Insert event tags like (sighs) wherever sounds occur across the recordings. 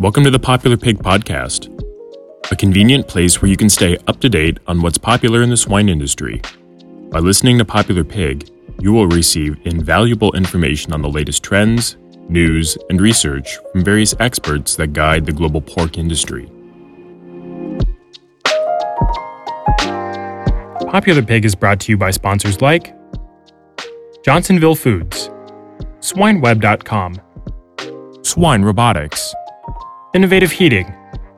Welcome to the Popular Pig Podcast, a convenient place where you can stay up to date on what's popular in the swine industry. By listening to Popular Pig, you will receive invaluable information on the latest trends, news, and research from various experts that guide the global pork industry. Popular Pig is brought to you by sponsors like Johnsonville Foods, SwineWeb.com, Swine Robotics, Innovative Heating,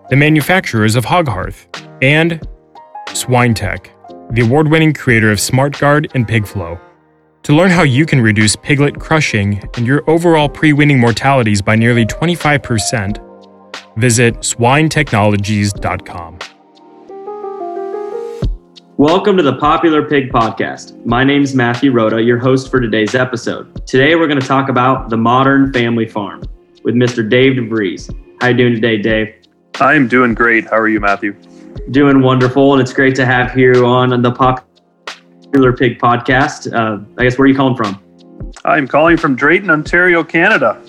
the manufacturers of Hog Hearth, and SwineTech, the award winning creator of SmartGuard and PigFlow. To learn how you can reduce piglet crushing and your overall pre weaning mortalities by nearly 25%, visit swinetechnologies.com. Welcome to the Popular Pig Podcast. My name is Matthew Rooda, your host for today's episode. Today we're going to talk about the modern family farm with Mr. Dave DeVries. How you doing today, Dave? I'm doing great. How are you, Matthew? Doing wonderful, and it's great to have you on the Popular Pig podcast. Uh, I guess where are you calling from? I'm calling from Drayton, Ontario, Canada.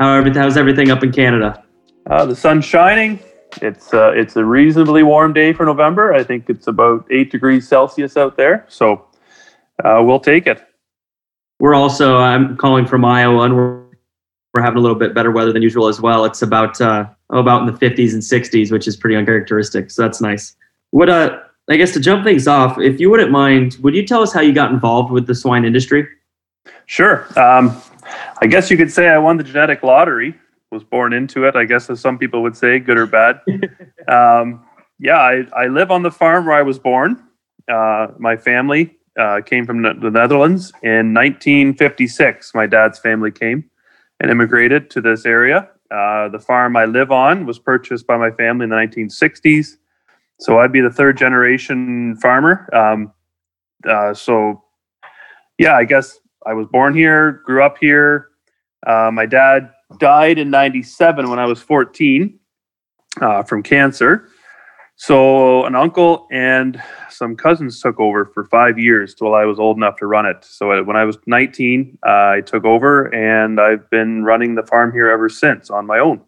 How how's everything up in Canada? Uh, the sun's shining. It's uh, it's a reasonably warm day for November. I think it's about eight degrees Celsius out there, so uh, we'll take it. We're also I'm calling from Iowa, and we're we're having a little bit better weather than usual as well. It's about uh, oh, about in the 50s and 60s, which is pretty uncharacteristic. So that's nice. What uh, I guess to jump things off, if you wouldn't mind, would you tell us how you got involved with the swine industry? Sure. Um, I guess you could say I won the genetic lottery. Was born into it, I guess, as some people would say, good or bad. (laughs) um, yeah, I, I live on the farm where I was born. Uh, my family uh, came from the Netherlands in 1956. My dad's family came and immigrated to this area. Uh, the farm I live on was purchased by my family in the 1960s. So I'd be the third generation farmer. Um, uh, so, yeah, I guess I was born here, grew up here. Uh, my dad died in 97 when I was 14 uh, from cancer. So an uncle and some cousins took over for five years till I was old enough to run it. So when I was 19, uh, I took over and I've been running the farm here ever since on my own.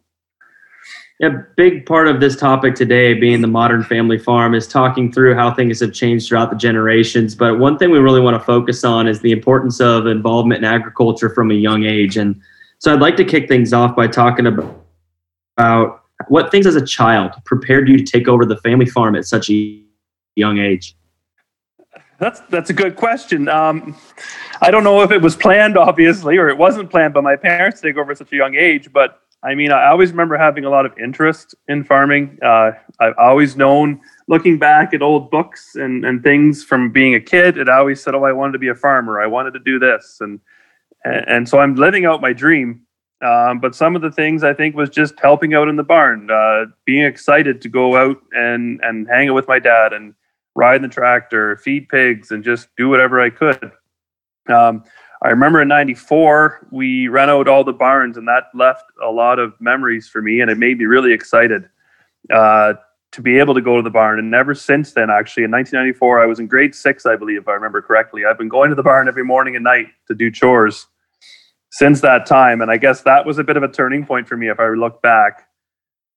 A big part of this topic today, being the modern family farm, is talking through how things have changed throughout the generations. But one thing we really want to focus on is the importance of involvement in agriculture from a young age. And so I'd like to kick things off by talking about what things as a child prepared you to take over the family farm at such a young age? That's that's a good question. Um, I don't know if it was planned, obviously, or it wasn't planned by my parents to take over at such a young age. But I mean, I always remember having a lot of interest in farming. Uh, I've always known, looking back at old books and, and things from being a kid, it always said, "Oh, I wanted to be a farmer. I wanted to do this," and and, and so I'm living out my dream. Um, but some of the things I think was just helping out in the barn, uh, being excited to go out and and hang out with my dad and ride the tractor, feed pigs, and just do whatever I could. Um, I remember in '94 we ran out all the barns, and that left a lot of memories for me, and it made me really excited uh, to be able to go to the barn. And ever since then, actually, in 1994, I was in grade six, I believe, if I remember correctly. I've been going to the barn every morning and night to do chores since that time. And I guess that was a bit of a turning point for me if I look back,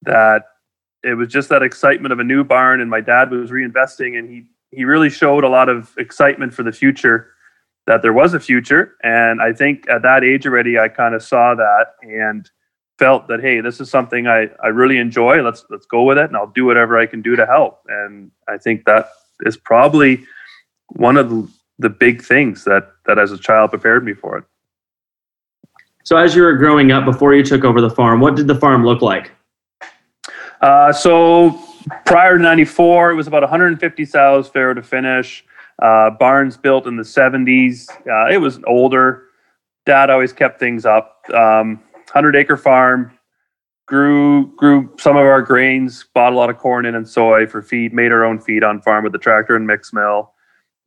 that it was just that excitement of a new barn and my dad was reinvesting and he he really showed a lot of excitement for the future that there was a future. And i think at that age already i kind of saw that and felt that hey this is something i i really enjoy. Let's let's go with it and i'll do whatever i can do to help. And i think that is probably one of the, big things that that as a child prepared me for it so, as you were growing up before you took over the farm, what did the farm look like? Uh, so, prior to 94, it was about 150 sows, farrow to finish. Uh, barns built in the 70s. Uh, it was older. Dad always kept things up. Um, 100 acre farm. Grew grew some of our grains. Bought a lot of corn in and soy for feed. Made our own feed on farm with the tractor and mix mill.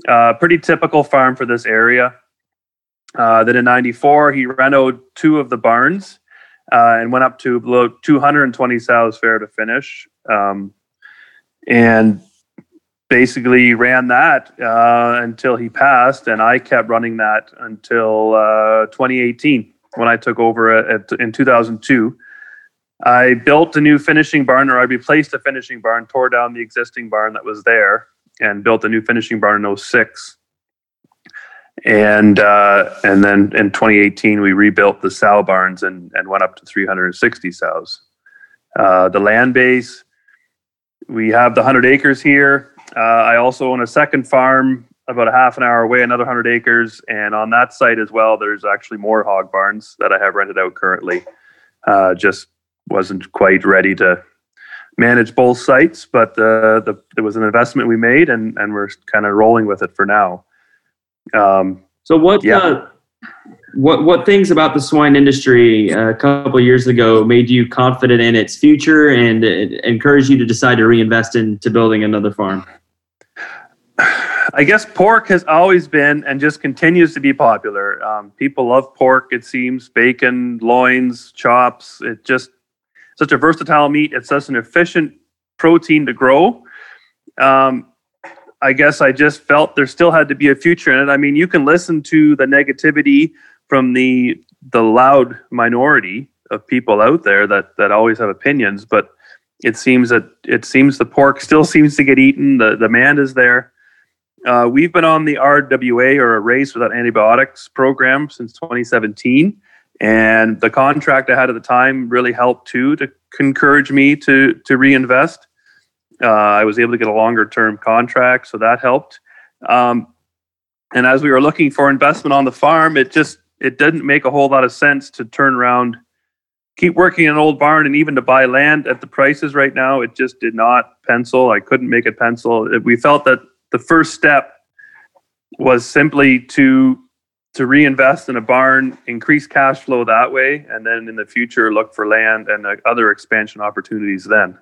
Uh, pretty typical farm for this area. Uh, then in 94, he renoed two of the barns uh, and went up to below 220 sows farrow to finish. Um, and basically ran that uh, until he passed. And I kept running that until uh, 2018 when I took over at, in 2002. I built a new finishing barn, or I replaced a finishing barn, tore down the existing barn that was there, and built a new finishing barn in 06. And uh, and then in 2018, we rebuilt the sow barns and, and went up to 360 sows. Uh, the land base, we have the 100 acres here. Uh, I also own a second farm about a half an hour away, another 100 acres. And on that site as well, there's actually more hog barns that I have rented out currently. Uh, just wasn't quite ready to manage both sites, but uh, the, there was an investment we made, and and we're kind of rolling with it for now. Um, so what? Yeah. Uh, what what things about the swine industry uh, a couple years ago made you confident in its future and encouraged you to decide to reinvest into building another farm? I guess pork has always been and just continues to be popular. Um, people love pork. It seems bacon, loins, chops. It just such a versatile meat. It's such an efficient protein to grow. Um, I guess I just felt there still had to be a future in it. I mean, you can listen to the negativity from the the loud minority of people out there that that always have opinions, but it seems that it seems the pork still seems to get eaten. The demand is there. Uh, we've been on the RWA or raised without antibiotics program since 2017. And the contract I had at the time really helped too to encourage me to to reinvest. Uh, I was able to get a longer term contract, so that helped. Um, and as we were looking for investment on the farm, it just it didn't make a whole lot of sense to turn around, keep working in an old barn, and even to buy land at the prices right now. It just did not pencil. I couldn't make it pencil. We felt that the first step was simply to to reinvest in a barn, increase cash flow that way, and then in the future look for land and uh, other expansion opportunities then.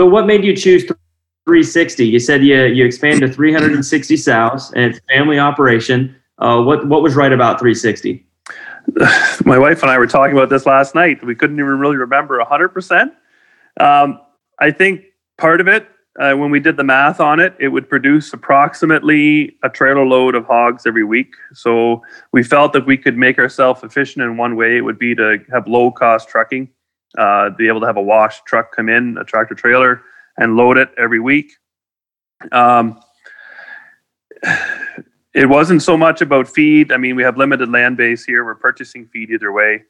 So, what made you choose 360? You said you, you expanded to 360 sows and it's a family operation. Uh, what, what was right about 360? (sighs) My wife and I were talking about this last night. We couldn't even really remember 100%. Um, I think part of it uh, when we did the math on it, it would produce approximately a trailer load of hogs every week. So we felt that we could make ourselves efficient in one way. It would be to have low cost trucking, uh, be able to have a wash truck come in, a tractor trailer, and load it every week. Um, it wasn't so much about feed. I mean, we have limited land base here. We're purchasing feed either way.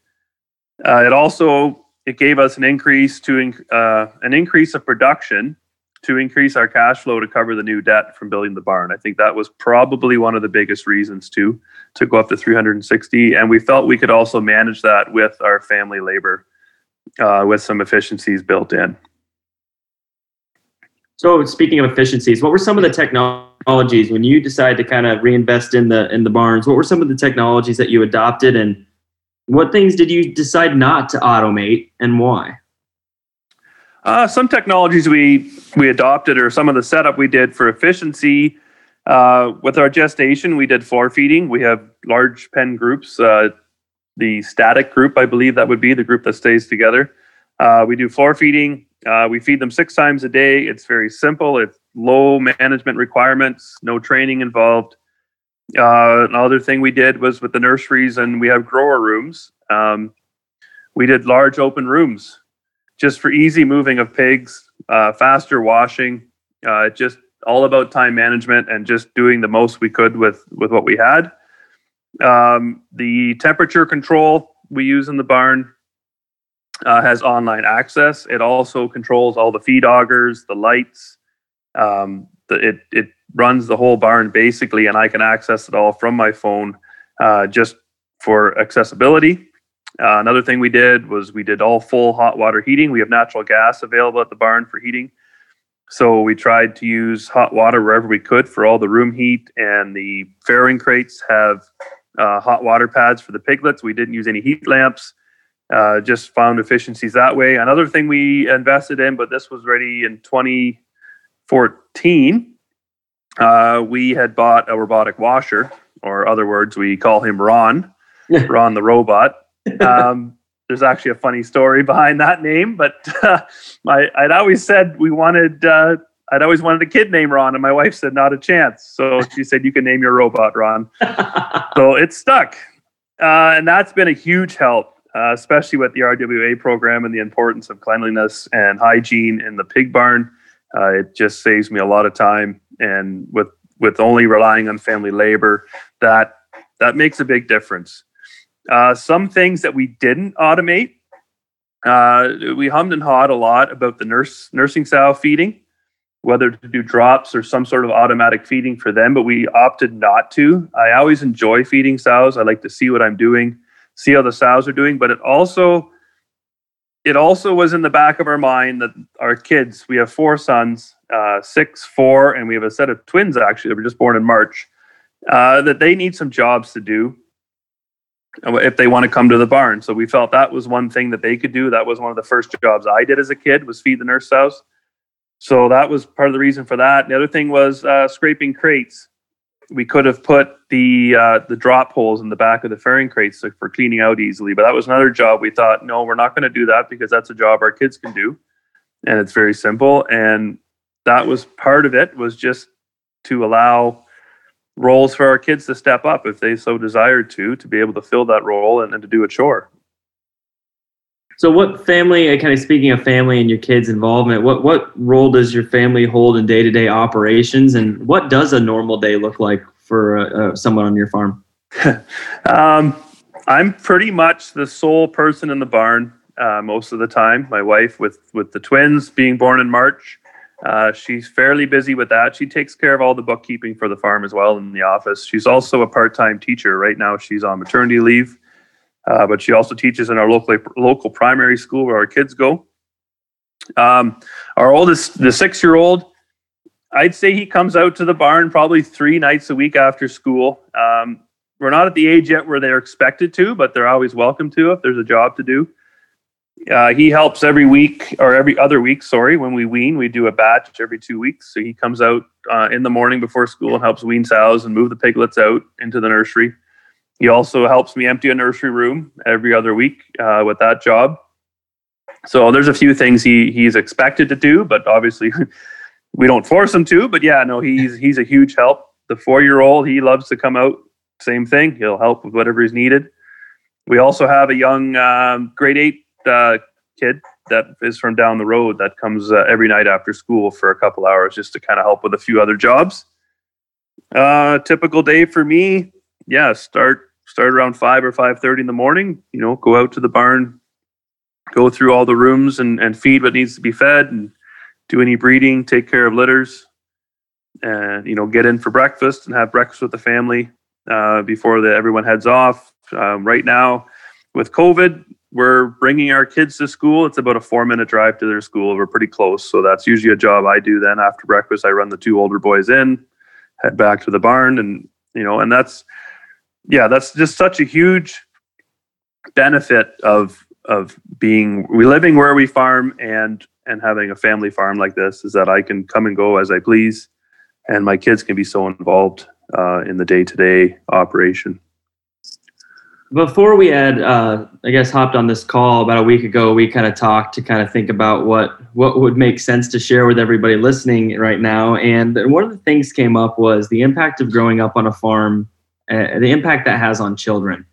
Uh, it also it gave us an increase to uh, an increase of production to increase our cash flow to cover the new debt from building the barn. I think that was probably one of the biggest reasons too to go up to 360. And we felt we could also manage that with our family labor, uh, with some efficiencies built in. So speaking of efficiencies, what were some of the technologies when you decided to kind of reinvest in the in the barns? What were some of the technologies that you adopted, and what things did you decide not to automate, and why? Uh, some technologies we we adopted, or some of the setup we did for efficiency. Uh, with our gestation, we did floor feeding. We have large pen groups. Uh, the static group, I believe that would be the group that stays together. Uh, we do floor feeding. Uh, we feed them six times a day. It's very simple. It's low management requirements, no training involved. Uh, another thing we did was with the nurseries, and we have grower rooms. Um, we did large open rooms just for easy moving of pigs, uh, faster washing, uh, just all about time management and just doing the most we could with with what we had. Um, the temperature control we use in the barn uh, has online access. It also controls all the feed augers, the lights. Um, the, it it runs the whole barn basically, and I can access it all from my phone, uh, just for accessibility. Uh, another thing we did was we did all full hot water heating. We have natural gas available at the barn for heating. So we tried to use hot water wherever we could for all the room heat, and the farrowing crates have uh, hot water pads for the piglets. We didn't use any heat lamps, uh, just found efficiencies that way. Another thing we invested in, but this was ready in 2014, uh, we had bought a robotic washer, or other words, we call him Ron, (laughs) Ron the robot (laughs) um, there's actually a funny story (laughs) behind that name, but uh, I, I'd always said we wanted. I'd always wanted a kid named Ron, and my wife said not a chance. So she said you can name your robot Ron. (laughs) so it stuck, uh, and that's been a huge help. uh, especially with the RWA program and the importance of cleanliness and hygiene in the pig barn. Uh, it just saves me a lot of time, and with with only relying on family labor, that that makes a big difference. Uh, some things that we didn't automate, uh, we hummed and hawed a lot about the nurse nursing sow feeding, whether to do drops or some sort of automatic feeding for them, but we opted not to. I always enjoy feeding sows. I like to see what I'm doing see how the sows are doing. But it also it also was in the back of our mind that our kids, we have four sons, uh, six, four, and we have a set of twins actually that were just born in March, uh, that they need some jobs to do if they want to come to the barn. So we felt that was one thing that they could do. That was one of the first jobs I did as a kid was feed the nurse sows. So that was part of the reason for that. The other thing was uh, scraping crates we could have put the uh, the drop holes in the back of the farrowing crates for cleaning out easily. But that was another job. We thought, no, we're not going to do that because that's a job our kids can do, and it's very simple. And that was part of it was just to allow roles for our kids to step up if they so desired to, to be able to fill that role and, and to do a chore. So, what family? Uh, kind of speaking of family and your kids' involvement, what what role does your family hold in day to day operations, and what does a normal day look like for uh, uh, someone on your farm? (laughs) um, I'm pretty much the sole person in the barn uh, most of the time. My wife, with with the twins being born in March, uh, she's fairly busy with that. She takes care of all the bookkeeping for the farm as well in the office. She's also a part time teacher. Right now, she's on maternity leave. Uh, but she also teaches in our local local primary school where our kids go. Um, our oldest, the six year old, I'd say he comes out to the barn probably three nights a week after school. Um, we're not at the age yet where they're expected to, but they're always welcome to if there's a job to do. Uh, he helps every week or every other week. Sorry, when we wean, we do a batch every two weeks. So he comes out uh, in the morning before school and helps wean sows and move the piglets out into the nursery. He also helps me empty a nursery room every other week uh, with that job. So there's a few things he he's expected to do, but obviously (laughs) we don't force him to. But yeah, no, he's he's a huge help. The four year old he loves to come out. Same thing. He'll help with whatever is needed. We also have a young um, grade eight uh, kid that is from down the road that comes uh, every night after school for a couple hours just to kind of help with a few other jobs. Uh, typical day for me, yeah, start start around five or five thirty in the morning. You know, go out to the barn, go through all the rooms and, and feed what needs to be fed, and do any breeding, take care of litters, and you know, get in for breakfast and have breakfast with the family uh, before the, everyone heads off. Um, right now, with COVID, we're bringing our kids to school. It's about a four minute drive to their school. We're pretty close, so that's usually a job I do. Then after breakfast, I run the two older boys in, head back to the barn, and you know, and that's yeah, that's just such a huge benefit of of being we living where we farm and and having a family farm like this is that I can come and go as I please, and my kids can be so involved uh, in the day to day operation. Before we had, uh, I guess, hopped on this call about a week ago, we kind of talked to kind of think about what what would make sense to share with everybody listening right now. And one of the things came up was the impact of growing up on a farm uh, the impact that has on children.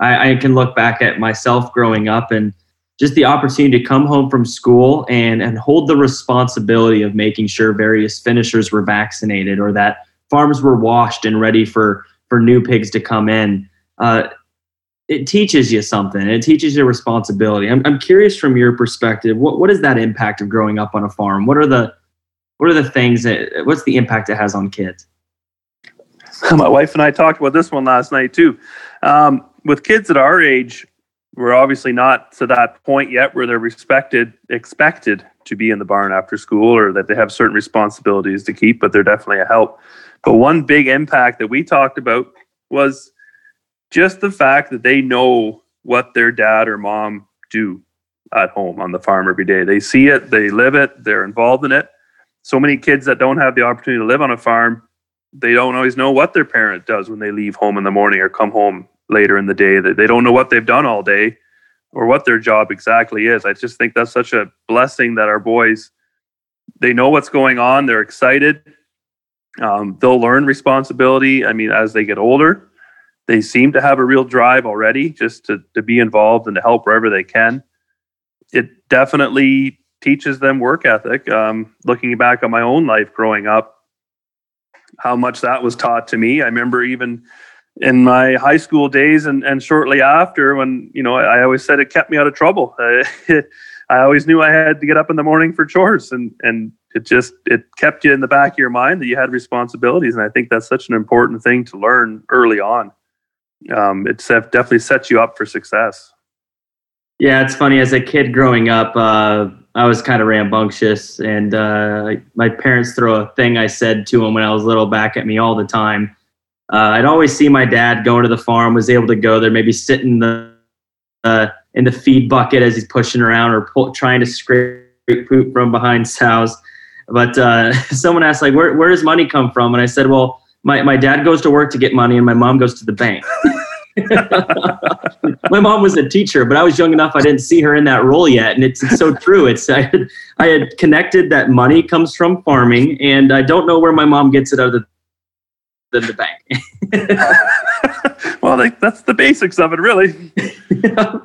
I, I, can look back at myself growing up and just the opportunity to come home from school and, and hold the responsibility of making sure various finishers were vaccinated or that farms were washed and ready for, for new pigs to come in. Uh, it teaches you something. It teaches you responsibility. I'm, I'm curious from your perspective, what, what is that impact of growing up on a farm? What are the what are the things that what's the impact it has on kids? (laughs) my wife and I talked about this one last night too. Um, with kids at our age, we're obviously not to that point yet where they're respected, expected to be in the barn after school or that they have certain responsibilities to keep, but they're definitely a help. But one big impact that we talked about was just the fact that they know what their dad or mom do at home on the farm every day. They see it, they live it, they're involved in it. So many kids that don't have the opportunity to live on a farm they don't always know what their parent does when they leave home in the morning or come home later in the day. That they don't know what they've done all day or what their job exactly is. I just think that's such a blessing that our boys they know what's going on. They're excited. Um, they'll learn responsibility. I mean, as they get older, they seem to have a real drive already just to, to be involved and to help wherever they can. It definitely teaches them work ethic. Um, looking back on my own life growing up, how much that was taught to me. I remember even in my high school days and, and shortly after when, you know, I, I always said it kept me out of trouble. (laughs) I always knew I had to get up in the morning for chores and, and it just, it kept you in the back of your mind that you had responsibilities. And I think that's such an important thing to learn early on. Um, it definitely sets you up for success. Yeah, it's funny. As a kid growing up, uh, I was kind of rambunctious, and uh, my parents throw a thing I said to them when I was little back at me all the time. Uh, I'd always see my dad going to the farm, was able to go there, maybe sit in the uh, in the feed bucket as he's pushing around or pull, trying to scrape poop from behind sows. But uh, (laughs) someone asked, like, where, where does money come from? And I said, well, my, my dad goes to work to get money and my mom goes to the bank. (laughs) (laughs) my mom was a teacher, but I was young enough I didn't see her in that role yet, and it's, it's so true. It's I had, I had connected that money comes from farming, and I don't know where my mom gets it other than the bank. (laughs) well, that's the basics of it, really. (laughs)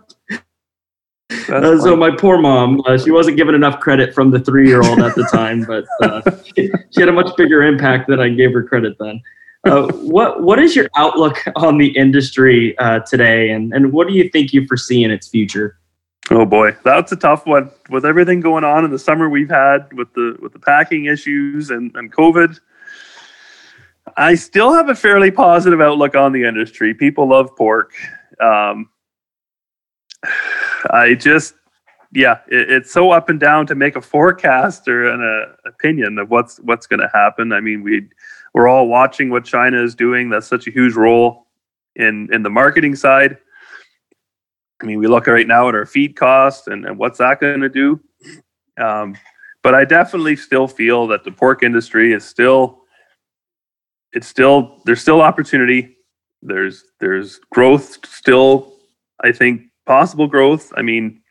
Uh, so my poor mom, uh, she wasn't given enough credit from the three-year-old at the time, but uh, she, she, had a much bigger impact than I gave her credit then. Uh, what what is your outlook on the industry uh, today, and and what do you think you foresee in its future? Oh boy, that's a tough one. With everything going on in the summer we've had with the with the packing issues and, and COVID, I still have a fairly positive outlook on the industry. People love pork. Um, I just, yeah, it, it's so up and down to make a forecast or an uh, opinion of what's what's going to happen. I mean, we we're all watching what China is doing. That's such a huge role in in the marketing side. I mean, we look right now at our feed costs and, and what's that going to do. Um, but I definitely still feel that the pork industry is still, it's still there's still opportunity. There's there's growth still. I think possible growth. I mean,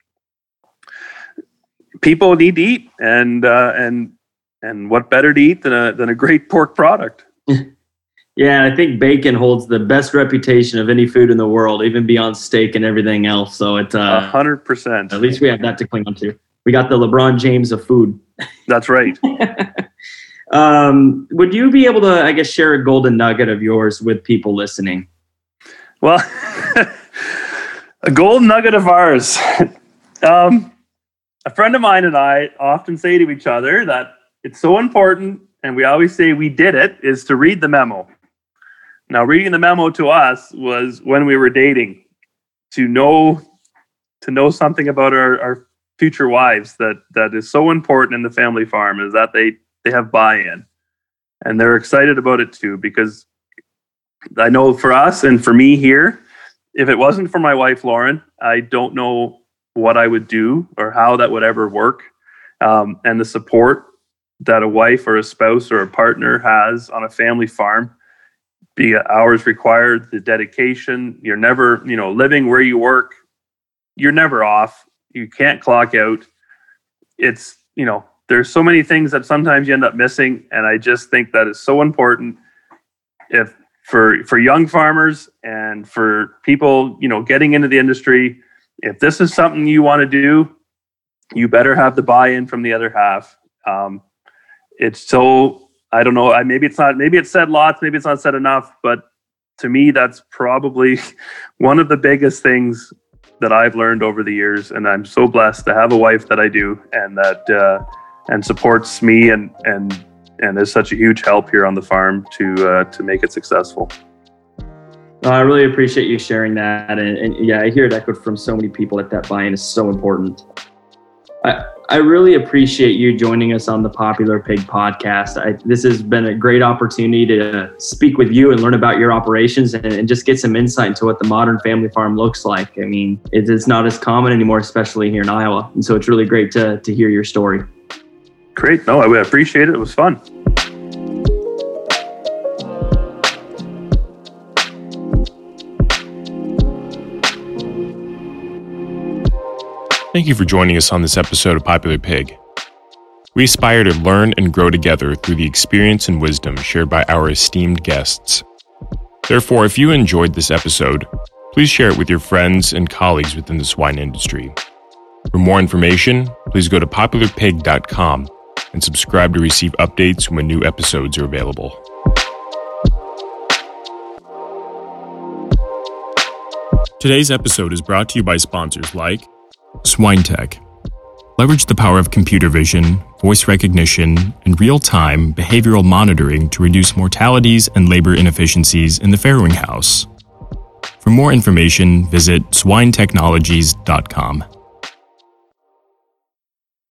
people need to eat, and uh, and and what better to eat than a than a great pork product? (laughs) yeah, I think bacon holds the best reputation of any food in the world, even beyond steak and everything else. So it's uh, a hundred percent. At least we have that to cling on to. We got the LeBron James of food. That's right. (laughs) um, would you be able to, I guess, share a golden nugget of yours with people listening? Well, (laughs) a gold nugget of ours. um, a friend of mine and I often say to each other that it's so important, and we always say we did it, is to read the memo. Now, reading the memo to us was when we were dating, to know to know something about our, our future wives that that is so important in the family farm is that they they have buy-in and they're excited about it too because I know for us and for me here, if it wasn't for my wife Lauren, I don't know what I would do or how that would ever work. Um, and the support that a wife or a spouse or a partner has on a family farm, be it hours required, the dedication, you're never, you know, living where you work, you're never off. You can't clock out. It's, you know, there's so many things that sometimes you end up missing. And I just think that is so important. If for for young farmers and for people you know getting into the industry if this is something you want to do you better have the buy-in from the other half um, it's so i don't know maybe it's not maybe it's said lots maybe it's not said enough but to me that's probably (laughs) one of the biggest things that i've learned over the years and i'm so blessed to have a wife that i do and that uh, and supports me and and and is such a huge help here on the farm to uh, to make it successful. I really appreciate you sharing that, and, and, yeah, I hear it echoed from so many people that that buy-in is so important. I I really appreciate you joining us on the Popular Pig podcast. I, this has been a great opportunity to speak with you and learn about your operations and, and just get some insight into what the modern family farm looks like. I mean, it, it's not as common anymore, especially here in Iowa, and so it's really great to to hear your story. Great. No, I appreciate it. It was fun. Thank you for joining us on this episode of Popular Pig. We aspire to learn and grow together through the experience and wisdom shared by our esteemed guests. Therefore, if you enjoyed this episode, please share it with your friends and colleagues within the swine industry. For more information, please go to popularpig.com and subscribe to receive updates when new episodes are available. Today's episode is brought to you by sponsors like SwineTech. Leverage the power of computer vision, voice recognition, and real time behavioral monitoring to reduce mortalities and labor inefficiencies in the farrowing house. For more information, visit swinetechnologies.com.